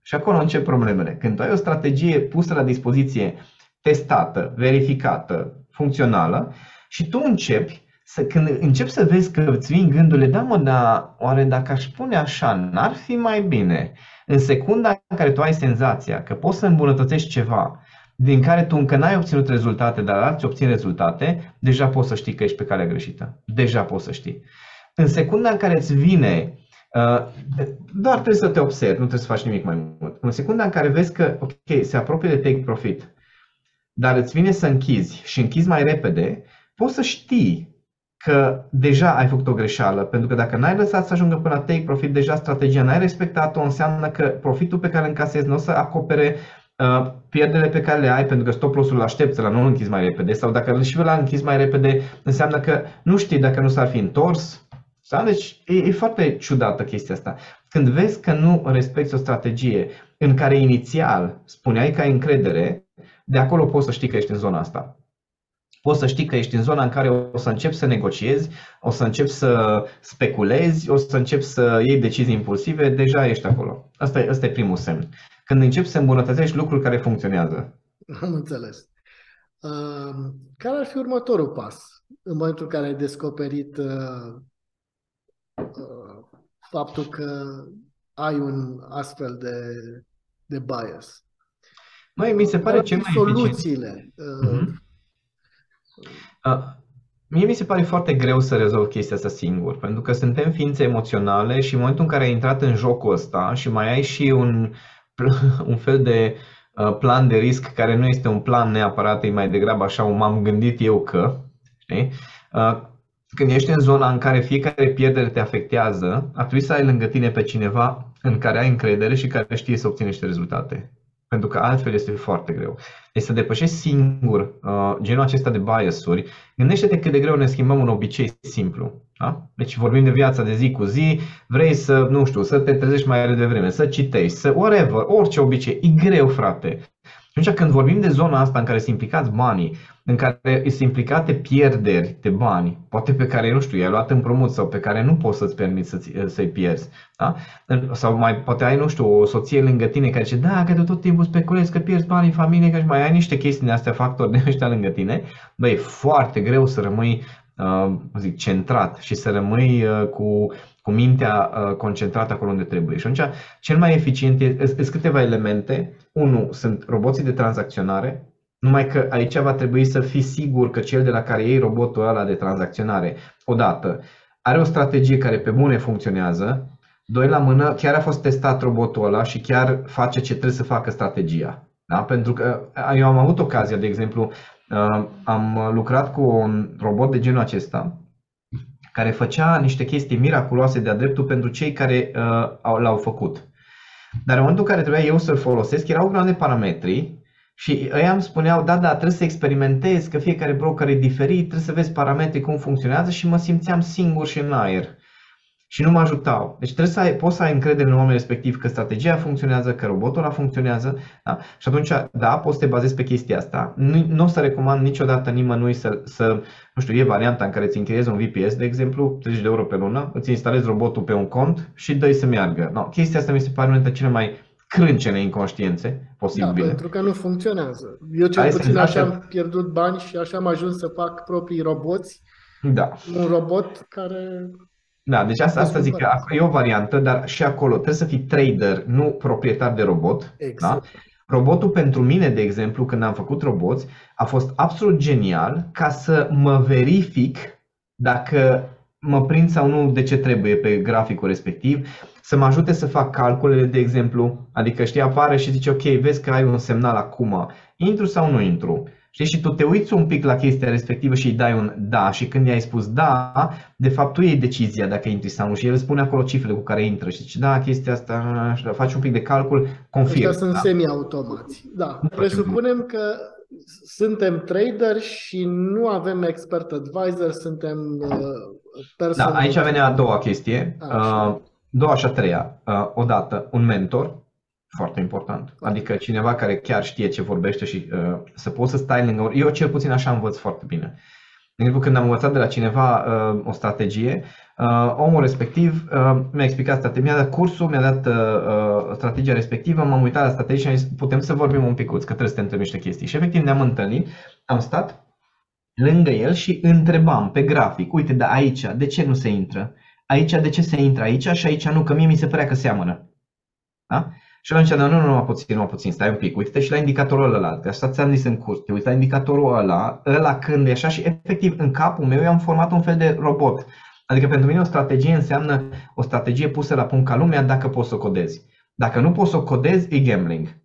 Și acolo încep problemele. Când tu ai o strategie pusă la dispoziție testată, verificată, funcțională și tu începi să, când începi să vezi că îți vin gândurile, da mă, dar oare dacă aș spune așa, n-ar fi mai bine? În secunda în care tu ai senzația că poți să îmbunătățești ceva din care tu încă n-ai obținut rezultate, dar alții obțin rezultate, deja poți să știi că ești pe calea greșită. Deja poți să știi. În secunda în care îți vine Uh, doar trebuie să te observi, nu trebuie să faci nimic mai mult. În secunda în care vezi că, ok, se apropie de take profit, dar îți vine să închizi și închizi mai repede, poți să știi că deja ai făcut o greșeală, pentru că dacă n-ai lăsat să ajungă până la take profit, deja strategia n-ai respectat-o, înseamnă că profitul pe care îl încasezi nu o să acopere uh, pierderile pe care le ai, pentru că stop loss-ul aștepți la nu închizi mai repede, sau dacă și l-a închis mai repede, înseamnă că nu știi dacă nu s-ar fi întors. Sau? Deci e, e foarte ciudată chestia asta. Când vezi că nu respecti o strategie în care inițial spuneai că ai încredere, de acolo poți să știi că ești în zona asta poți să știi că ești în zona în care o să începi să negociezi, o să începi să speculezi, o să începi să iei decizii impulsive, deja ești acolo. Asta e, asta e primul semn. Când începi să îmbunătățești lucruri care funcționează. Am înțeles. Uh, care ar fi următorul pas în momentul în care ai descoperit uh, uh, faptul că ai un astfel de, de bias? Mai mi se pare ce mai soluțiile. Uh, uh-huh Mie mi se pare foarte greu să rezolv chestia asta singur, pentru că suntem ființe emoționale și în momentul în care ai intrat în jocul ăsta și mai ai și un, un fel de plan de risc care nu este un plan neapărat, e mai degrabă așa un m-am gândit eu că, știi? Când ești în zona în care fiecare pierdere te afectează, ar trebui să ai lângă tine pe cineva în care ai încredere și care știe să obține niște rezultate pentru că altfel este foarte greu. Deci să depășești singur uh, genul acesta de biasuri, gândește-te cât de greu ne schimbăm un obicei simplu. Da? Deci vorbim de viața de zi cu zi, vrei să, nu știu, să te trezești mai devreme, să citești, să whatever, orice obicei, e greu, frate. Atunci când vorbim de zona asta în care sunt implicați banii, în care sunt implicate pierderi de bani, poate pe care, nu știu, i-ai luat împrumut sau pe care nu poți să-ți permiți să-ți, să-i pierzi, da? sau mai poate ai, nu știu, o soție lângă tine care zice, da, că de tot timpul speculezi că pierzi bani în familie, că și mai ai niște chestii de astea, factori de ăștia lângă tine, băi, e foarte greu să rămâi uh, zic, centrat și să rămâi uh, cu cu mintea uh, concentrată acolo unde trebuie. Și atunci, cel mai eficient sunt câteva elemente. Unu, sunt roboții de tranzacționare, numai că aici va trebui să fii sigur că cel de la care iei robotul ăla de tranzacționare, odată, are o strategie care pe bune funcționează, doi la mână, chiar a fost testat robotul ăla și chiar face ce trebuie să facă strategia. Da? Pentru că eu am avut ocazia, de exemplu, uh, am lucrat cu un robot de genul acesta care făcea niște chestii miraculoase de-a dreptul pentru cei care uh, l-au făcut. Dar în momentul în care trebuia eu să-l folosesc, erau grande parametri și ei îmi spuneau, da, da, trebuie să experimentezi, că fiecare broker e diferit, trebuie să vezi parametrii cum funcționează și mă simțeam singur și în aer și nu mă ajutau. Deci trebuie să ai, poți să ai încredere în omul respectiv că strategia funcționează, că robotul ăla funcționează da? și atunci, da, poți să te bazezi pe chestia asta. Nu, nu o să recomand niciodată nimănui să, să, nu știu, e varianta în care îți închiriezi un VPS, de exemplu, 30 de euro pe lună, îți instalezi robotul pe un cont și dai să meargă. No, chestia asta mi se pare una dintre cele mai crâncene inconștiențe posibile. Da, pentru că nu funcționează. Eu cel Ai puțin așa am pierdut bani și așa am ajuns să fac proprii roboți. Da. Un robot care da, deci asta, asta zic că e o variantă, dar și acolo trebuie să fii trader, nu proprietar de robot. Da? Exact. Da? Robotul pentru mine, de exemplu, când am făcut roboți, a fost absolut genial ca să mă verific dacă mă prind sau nu de ce trebuie pe graficul respectiv, să mă ajute să fac calculele, de exemplu, adică știi, apare și zice, ok, vezi că ai un semnal acum, intru sau nu intru? Știi? Și tu te uiți un pic la chestia respectivă și îi dai un da și când i-ai spus da, de fapt tu iei decizia dacă intri sau nu și el spune acolo cifrele cu care intră și zice da, chestia asta, și faci un pic de calcul, confirm. Ăștia sunt da? semi-automați. Da, presupunem că suntem trader și nu avem expert advisor, suntem uh, persoane. Da, aici vine a doua chestie, așa. uh, doua și a treia. Uh, odată, un mentor, foarte important. Adică cineva care chiar știe ce vorbește și uh, să poți să stai lângă. Eu cel puțin așa învăț foarte bine. De exemplu, când am învățat de la cineva uh, o strategie, uh, omul respectiv uh, mi-a explicat strategia, mi-a dat cursul, mi-a dat uh, uh, strategia respectivă, m-am uitat la strategie și am zis, putem să vorbim un pic, că trebuie să te întreb niște chestii. Și efectiv ne-am întâlnit, am stat lângă el și întrebam pe grafic, uite, dar aici, de ce nu se intră? Aici, de ce se intră aici și aici nu? Că mie mi se părea că seamănă. Da? Și atunci, nu, nu, nu, nu, puțin, nu, puțin, stai un pic, uite și la indicatorul ăla, așa ți-am zis în curs, te uiți la indicatorul ăla, ăla când e așa și efectiv în capul meu eu am format un fel de robot. Adică pentru mine o strategie înseamnă o strategie pusă la punct ca lumea dacă poți să o codezi. Dacă nu poți să o codezi, e gambling.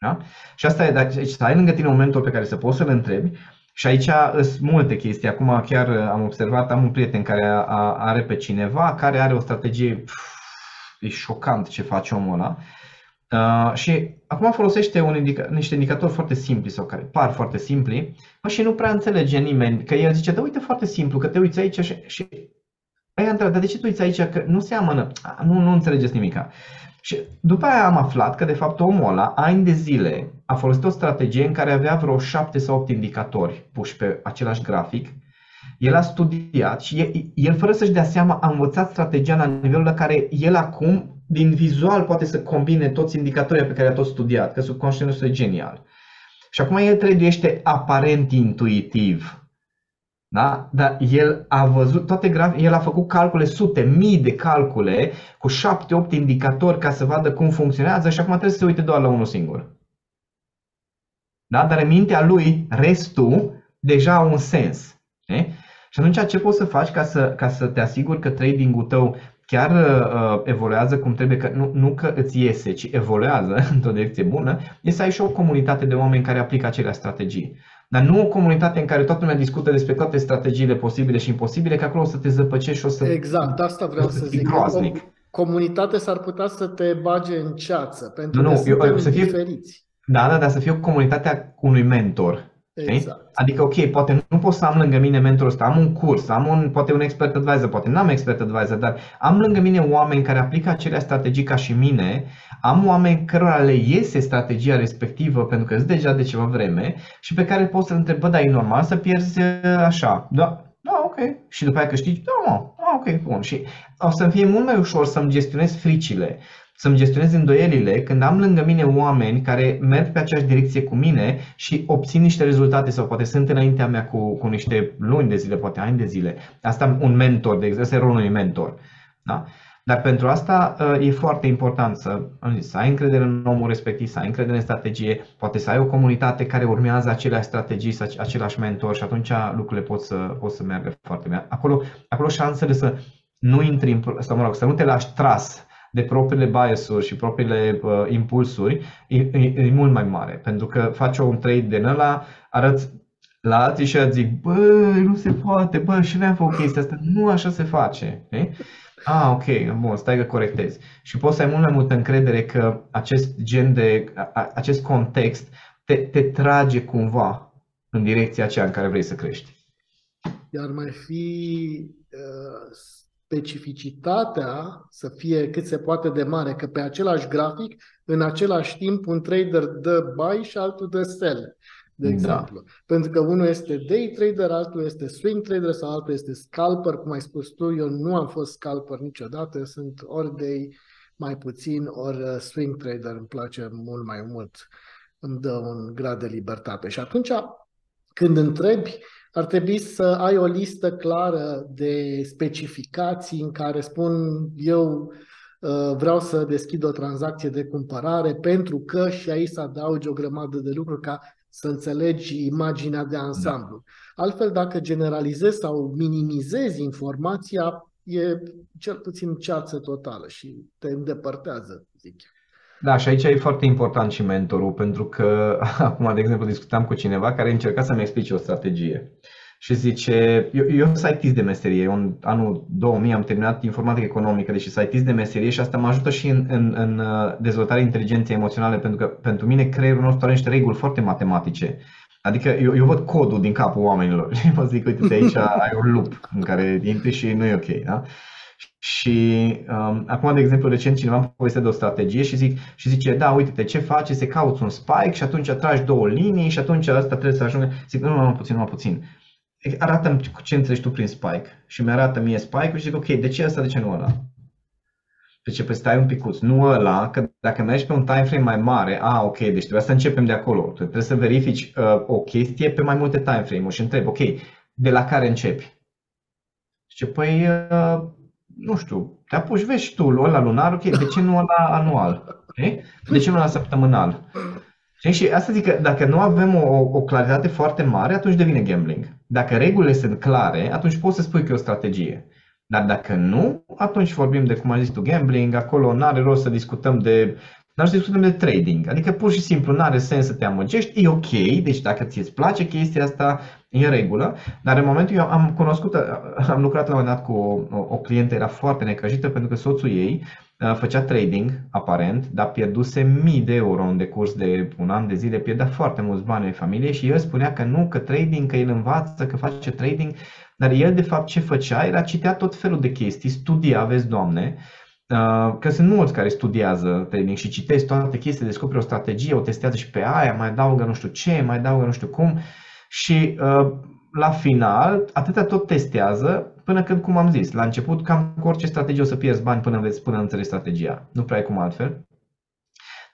Da? Și asta e, deci, să ai lângă tine un mentor pe care să poți să-l întrebi Și aici sunt multe chestii. Acum chiar am observat, am un prieten care are pe cineva care are o strategie, pf, e șocant ce face omul ăla. Uh, și acum folosește un indica- niște indicatori foarte simpli sau care par foarte simpli mă, și nu prea înțelege nimeni. Că el zice, da uite foarte simplu, că te uiți aici și, și Aia întreabă, dar de ce tu uiți aici că nu seamănă? Nu, nu înțelegeți nimica. Și după aia am aflat că de fapt omul ăla, ani de zile, a folosit o strategie în care avea vreo 7 sau 8 indicatori puși pe același grafic. El a studiat și el, el fără să-și dea seama a învățat strategia la nivelul la care el acum, din vizual, poate să combine toți indicatorii pe care a tot studiat, că subconștientul este genial. Și acum el trăiește aparent intuitiv, da? Dar el a văzut toate graf, el a făcut calcule, sute, mii de calcule cu 7-8 indicatori ca să vadă cum funcționează și acum trebuie să se uite doar la unul singur. Da? Dar în mintea lui, restul deja au un sens. Ne? Și atunci ce poți să faci ca să, ca să te asiguri că trading-ul tău chiar uh, evoluează cum trebuie, că nu, nu că îți iese, ci evoluează într-o direcție bună, e să ai și o comunitate de oameni care aplică aceleași strategii. Dar nu o comunitate în care toată lumea discută despre toate strategiile posibile și imposibile, că acolo o să te zăpăcești și o să... Exact, asta vreau să, să zic. Groaznic. O comunitate s-ar putea să te bage în ceață, pentru nu, că nu, suntem eu, să fie, diferiți. Da, da, dar să fie o comunitate a unui mentor. Exact. Adică, ok, poate nu pot să am lângă mine mentorul ăsta, am un curs, am un, poate un expert advisor, poate n-am expert advisor, dar am lângă mine oameni care aplică acele strategii ca și mine, am oameni cărora le iese strategia respectivă pentru că sunt deja de ceva vreme și pe care pot să întreb, bă, dar e normal să pierzi uh, așa? Da, da, ok. Și după aia câștigi? Da, mă, ah, ok, bun. Și o să-mi fie mult mai ușor să-mi gestionez fricile să-mi gestionez îndoielile când am lângă mine oameni care merg pe aceeași direcție cu mine și obțin niște rezultate sau poate sunt înaintea mea cu, cu niște luni de zile, poate ani de zile. Asta un mentor, de exemplu, este rolul unui mentor. Da? Dar pentru asta uh, e foarte important să, să ai încredere în omul respectiv, să ai încredere în strategie, poate să ai o comunitate care urmează aceleași strategii, același mentor și atunci lucrurile pot să, pot să meargă foarte bine. Acolo, acolo șansele să nu intri, în, să, mă rog, să nu te lași tras de propriile bias-uri și propriile uh, impulsuri e, e, e mult mai mare. Pentru că faci un trade din ăla, arăți la alții și zic, bă, nu se poate, bă, și ne-am făcut chestia asta, nu așa se face. Okay? Ah, ok, bun, stai că corectezi. Și poți să ai mult mai multă încredere că acest gen de, acest context te, te trage cumva în direcția aceea în care vrei să crești. Iar mai fi uh, specificitatea să fie cât se poate de mare, că pe același grafic, în același timp, un trader dă buy și altul dă sell, de da. exemplu. Da. Pentru că unul este day trader, altul este swing trader sau altul este scalper, cum ai spus tu, eu nu am fost scalper niciodată, sunt ori day mai puțin, ori uh, swing trader, îmi place mult mai mult, îmi dă un grad de libertate. Și atunci, când întrebi, ar trebui să ai o listă clară de specificații în care spun eu uh, vreau să deschid o tranzacție de cumpărare pentru că și aici să adaugi o grămadă de lucruri ca să înțelegi imaginea de ansamblu. Da. Altfel, dacă generalizezi sau minimizezi informația, e cel puțin ceață totală și te îndepărtează, zic eu. Da, și aici e foarte important și mentorul, pentru că acum, de exemplu, discutam cu cineva care încerca să-mi explice o strategie. Și zice, eu, eu sunt site de meserie, eu în anul 2000 am terminat informatică economică, deși site de meserie și asta mă ajută și în, în, în uh, dezvoltarea inteligenței emoționale, pentru că pentru mine creierul nostru are niște reguli foarte matematice. Adică eu, eu văd codul din capul oamenilor și mă zic, uite, aici ai un loop în care intri și nu e ok. Da? Și um, acum, de exemplu, recent cineva îmi povestea de o strategie și, zic, și zice, da, uite ce faci, se cauți un spike și atunci tragi două linii și atunci asta trebuie să ajungă. Zic, nu, nu, nu, puțin, nu, puțin. Arată-mi ce înțelegi tu prin spike. Și mi-arată mie spike-ul și zic, ok, de ce asta, de ce nu ăla? De ce? Păi stai un picuț, nu ăla, că dacă mergi pe un time frame mai mare, a, ok, deci trebuie să începem de acolo. Tu trebuie să verifici uh, o chestie pe mai multe time frame-uri și întreb, ok, de la care începi? Și păi, uh, nu știu, te apuci, vezi tu ăla lunar, ok, de ce nu ăla anual? Okay? De ce nu ăla săptămânal? Și asta zic că dacă nu avem o, o claritate foarte mare, atunci devine gambling. Dacă regulile sunt clare, atunci poți să spui că e o strategie. Dar dacă nu, atunci vorbim de, cum ai zis tu, gambling, acolo nu are rost să discutăm de Dar să discutăm de trading. Adică pur și simplu nu are sens să te amăgești, e ok, deci dacă ți îți place chestia asta, e în regulă, dar în momentul eu am cunoscut, am lucrat la un moment dat cu o, o, o clientă, era foarte necăjită pentru că soțul ei uh, făcea trading, aparent, dar pierduse mii de euro în decurs de un an de zile, pierdea foarte mulți bani în familie și el spunea că nu, că trading, că el învață, că face trading, dar el de fapt ce făcea era citea tot felul de chestii, studia, aveți doamne, Uh, că sunt mulți care studiază trading și citesc toate chestiile, descoperă o strategie, o testează și pe aia, mai adaugă nu știu ce, mai adaugă nu știu cum și uh, la final, atâta tot testează până când, cum am zis, la început cam cu orice strategie o să pierzi bani până înveți, până înțelegi strategia. Nu prea e cum altfel.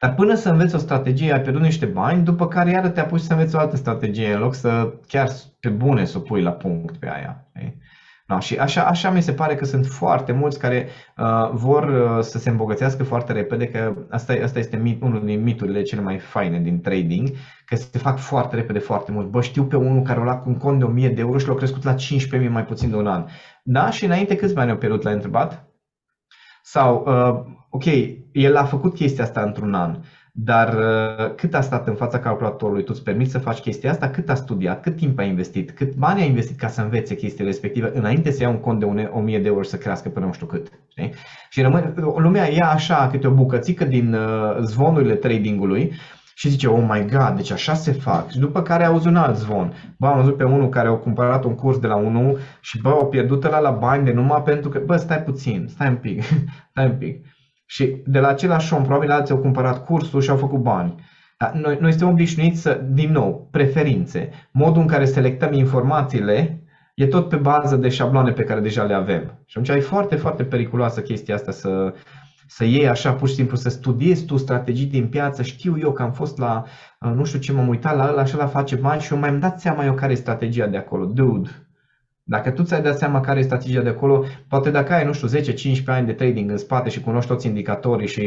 Dar până să înveți o strategie, ai pierdut niște bani, după care iară te apuci să înveți o altă strategie, în loc să chiar pe bune să o pui la punct pe aia. No, și așa, așa mi se pare că sunt foarte mulți care uh, vor uh, să se îmbogățească foarte repede, că asta, asta este mit, unul din miturile cele mai faine din trading, că se fac foarte repede foarte mult. Bă, știu pe unul care a luat un cont de 1000 de euro și l-a crescut la 15.000 mai puțin de un an. Da? Și înainte câți bani au pierdut, l-ai întrebat? Sau, uh, ok, el a făcut chestia asta într-un an. Dar uh, cât a stat în fața calculatorului, tu îți permiți să faci chestia asta, cât a studiat, cât timp a investit, cât bani a investit ca să învețe chestiile respective înainte să ia un cont de 1000 de euro să crească până nu știu cât. Știi? Și rămâne, lumea ia așa câte o bucățică din uh, zvonurile tradingului și zice, oh my god, deci așa se fac. Și după care auzi un alt zvon. Bă, am văzut pe unul care a cumpărat un curs de la unul și bă, au pierdut la la bani de numai pentru că, bă, stai puțin, stai un pic, stai un pic. Și de la același om, probabil alții au cumpărat cursul și au făcut bani. Dar noi, noi suntem obișnuiți să, din nou, preferințe. Modul în care selectăm informațiile e tot pe bază de șabloane pe care deja le avem. Și atunci e foarte, foarte periculoasă chestia asta să, să iei așa pur și simplu, să studiezi tu strategii din piață. Știu eu că am fost la, nu știu ce, m-am uitat la ăla, așa la face bani și eu mai am dat seama eu care e strategia de acolo. Dude, dacă tu ți-ai dat seama care e strategia de acolo, poate dacă ai, nu știu, 10-15 ani de trading în spate și cunoști toți indicatorii și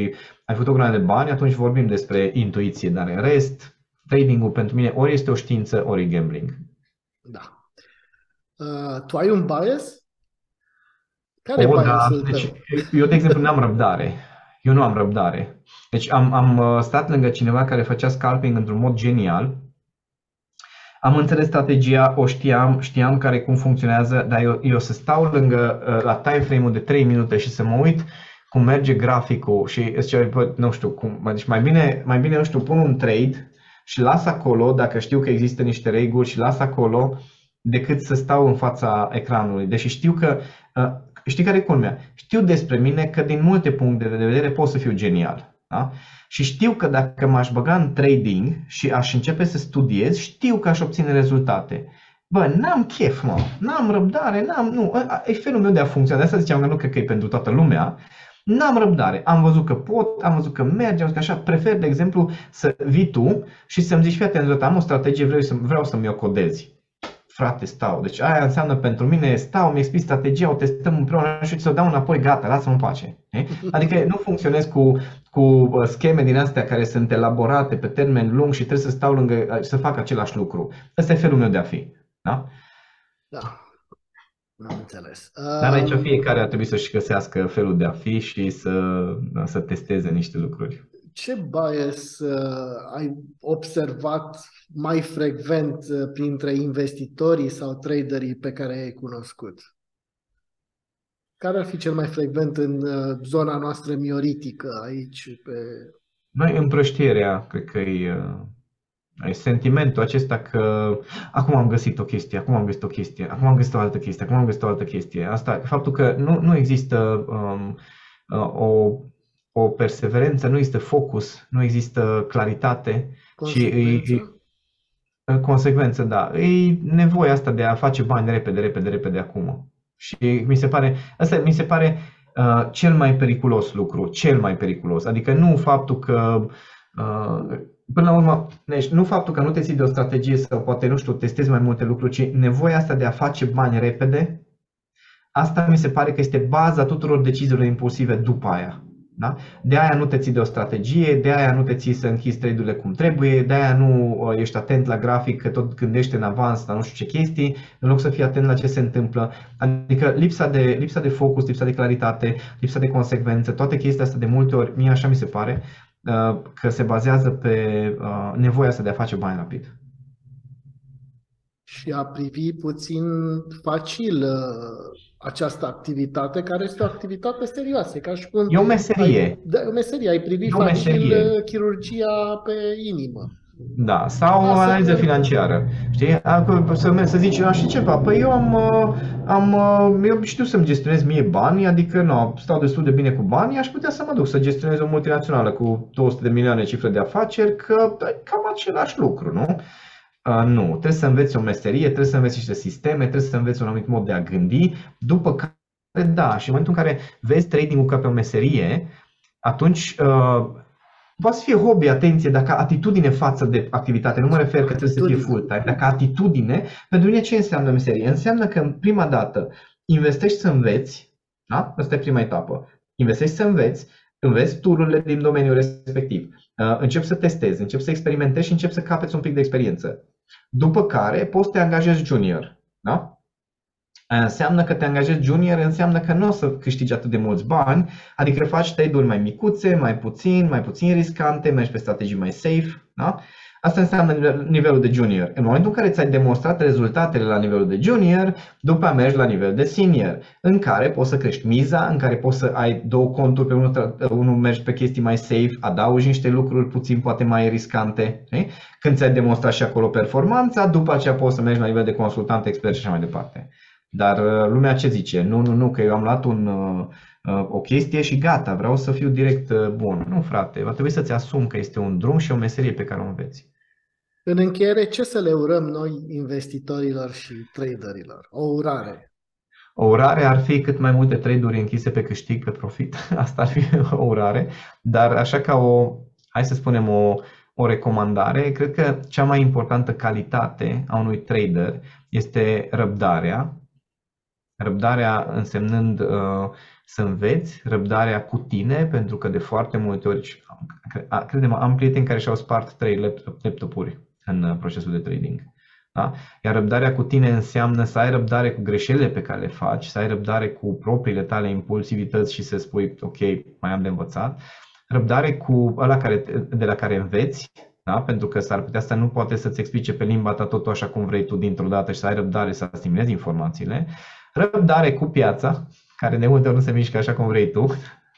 ai făcut o grămadă de bani, atunci vorbim despre intuiție, dar în rest, tradingul pentru mine ori este o știință, ori e gambling. Da. Uh, tu ai un bias? Care o, da. Deci, eu, de exemplu, n-am răbdare. Eu nu am răbdare. Deci am, am uh, stat lângă cineva care făcea scalping într-un mod genial am înțeles strategia, o știam, știam care cum funcționează, dar eu, eu să stau lângă uh, la time frame-ul de 3 minute și să mă uit cum merge graficul și zice, nu știu, cum, deci mai bine, mai bine, nu știu, pun un trade și las acolo, dacă știu că există niște reguli și las acolo, decât să stau în fața ecranului. Deși știu că, uh, știi care e culmea? Știu despre mine că din multe puncte de vedere pot să fiu genial. Da? Și știu că dacă m-aș băga în trading și aș începe să studiez, știu că aș obține rezultate. Bă, n-am chef, mă, n-am răbdare, n-am, nu, e felul meu de a funcționa. De asta ziceam că nu cred că e pentru toată lumea. N-am răbdare. Am văzut că pot, am văzut că merge, am văzut că așa. Prefer, de exemplu, să vii tu și să-mi zici, fii atent, am o strategie, vreau, să, vreau să-mi o codezi frate, stau. Deci aia înseamnă pentru mine, stau, mi explic strategia, o testăm împreună și ți-o dau înapoi, gata, lasă-mă în pace. Adică nu funcționez cu, cu uh, scheme din astea care sunt elaborate pe termen lung și trebuie să stau lângă, uh, să fac același lucru. Ăsta e felul meu de a fi. Da? Da. Am înțeles. Dar aici fiecare ar trebui să-și găsească felul de a fi și să, să testeze niște lucruri. Ce bias uh, ai observat mai frecvent uh, printre investitorii sau traderii pe care ai cunoscut? Care ar fi cel mai frecvent în uh, zona noastră mioritică aici? Pe... Noi împrăștierea, cred că e, uh, e sentimentul acesta că acum am găsit o chestie, acum am găsit o chestie, acum am găsit o altă chestie, acum am găsit o altă chestie. Asta, faptul că nu, nu există um, o, o perseverență, nu există focus, nu există claritate, ci e, consecvență, da. E nevoia asta de a face bani repede, repede, repede acum. Și mi se pare, asta mi se pare uh, cel mai periculos lucru, cel mai periculos. Adică nu faptul că uh, Până la urmă, deci nu faptul că nu te ții de o strategie sau poate, nu știu, testezi mai multe lucruri, ci nevoia asta de a face bani repede, asta mi se pare că este baza tuturor deciziilor impulsive după aia. Da? De aia nu te ții de o strategie, de aia nu te ții să închizi trade-urile cum trebuie, de aia nu uh, ești atent la grafic, că tot gândește în avans la nu știu ce chestii, în loc să fii atent la ce se întâmplă. Adică lipsa de, lipsa de focus, lipsa de claritate, lipsa de consecvență, toate chestiile astea de multe ori, mie așa mi se pare, că se bazează pe nevoia asta de a face bani rapid. Și a privi puțin facil această activitate, care este o activitate serioasă, ca și cum... E o meserie. Ai, da, o meserie, ai privi facil meserie. chirurgia pe inimă. Da, sau o analiză financiară. Știi? Să, să zici, și ceva, păi eu am, uh, am, uh, eu știu să-mi gestionez mie bani, adică nu, stau destul de bine cu bani, aș putea să mă duc să gestionez o multinațională cu 200 de milioane cifre de afaceri, că e cam același lucru, nu? Uh, nu, trebuie să înveți o meserie, trebuie să înveți niște sisteme, trebuie să înveți un anumit mod de a gândi, după care, da, și în momentul în care vezi trading-ul ca pe o meserie, atunci uh, poate să fie hobby, atenție, dacă atitudine față de activitate, nu mă refer că trebuie să fie full-time, dacă atitudine, pentru mine ce înseamnă meserie? Înseamnă că în prima dată investești să înveți, da? Asta e prima etapă. Investești să înveți, înveți tururile din domeniul respectiv, uh, începi să testezi, începi să experimentezi și începi să capeți un pic de experiență. După care poți să te angajezi junior. Da? Înseamnă că te angajezi junior, înseamnă că nu o să câștigi atât de mulți bani, adică faci trade-uri mai micuțe, mai puțin, mai puțin riscante, mergi pe strategii mai safe. Da? Asta înseamnă nivelul de junior. În momentul în care ți-ai demonstrat rezultatele la nivelul de junior, după mergi la nivel de senior, în care poți să crești miza, în care poți să ai două conturi, pe unul, unul mergi pe chestii mai safe, adaugi niște lucruri puțin poate mai riscante. Știi? Când ți-ai demonstrat și acolo performanța, după aceea poți să mergi la nivel de consultant, expert și așa mai departe. Dar uh, lumea ce zice? Nu, nu, nu, că eu am luat un, uh, uh, o chestie și gata, vreau să fiu direct bun. Nu, frate, va trebui să-ți asumi că este un drum și o meserie pe care o înveți. În încheiere, ce să le urăm noi investitorilor și traderilor? O urare. O urare ar fi cât mai multe trade-uri închise pe câștig, pe profit. Asta ar fi o urare. Dar așa ca o, hai să spunem, o, o recomandare, cred că cea mai importantă calitate a unui trader este răbdarea. Răbdarea însemnând uh, să înveți, răbdarea cu tine, pentru că de foarte multe ori, credem, am prieteni care și-au spart trei laptopuri în uh, procesul de trading. Da? Iar răbdarea cu tine înseamnă să ai răbdare cu greșelile pe care le faci, să ai răbdare cu propriile tale impulsivități și să spui, ok, mai am de învățat. Răbdare cu ăla care, de la care înveți, da? pentru că s-ar putea să nu poate să-ți explice pe limba ta totul așa cum vrei tu dintr-o dată și să ai răbdare să asimilezi informațiile. Răbdare cu piața, care de multe ori nu se mișcă așa cum vrei tu.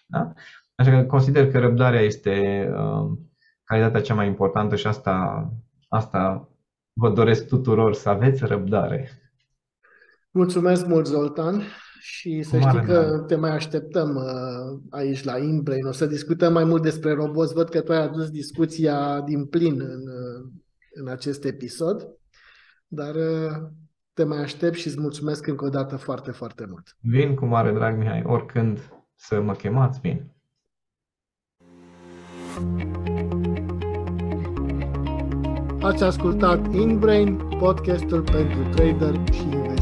Da? Așa că consider că răbdarea este uh, calitatea cea mai importantă și asta Asta vă doresc tuturor să aveți răbdare. Mulțumesc mult, Zoltan. Și să Mare știi că te mai așteptăm uh, aici la InBrain. O să discutăm mai mult despre roboți. Văd că tu ai adus discuția din plin în, uh, în acest episod. Dar uh, te mai aștept și îți mulțumesc încă o dată foarte, foarte mult. Vin cu mare drag, Mihai. Oricând să mă chemați, vin. Ați ascultat InBrain, podcastul pentru trader și investitori.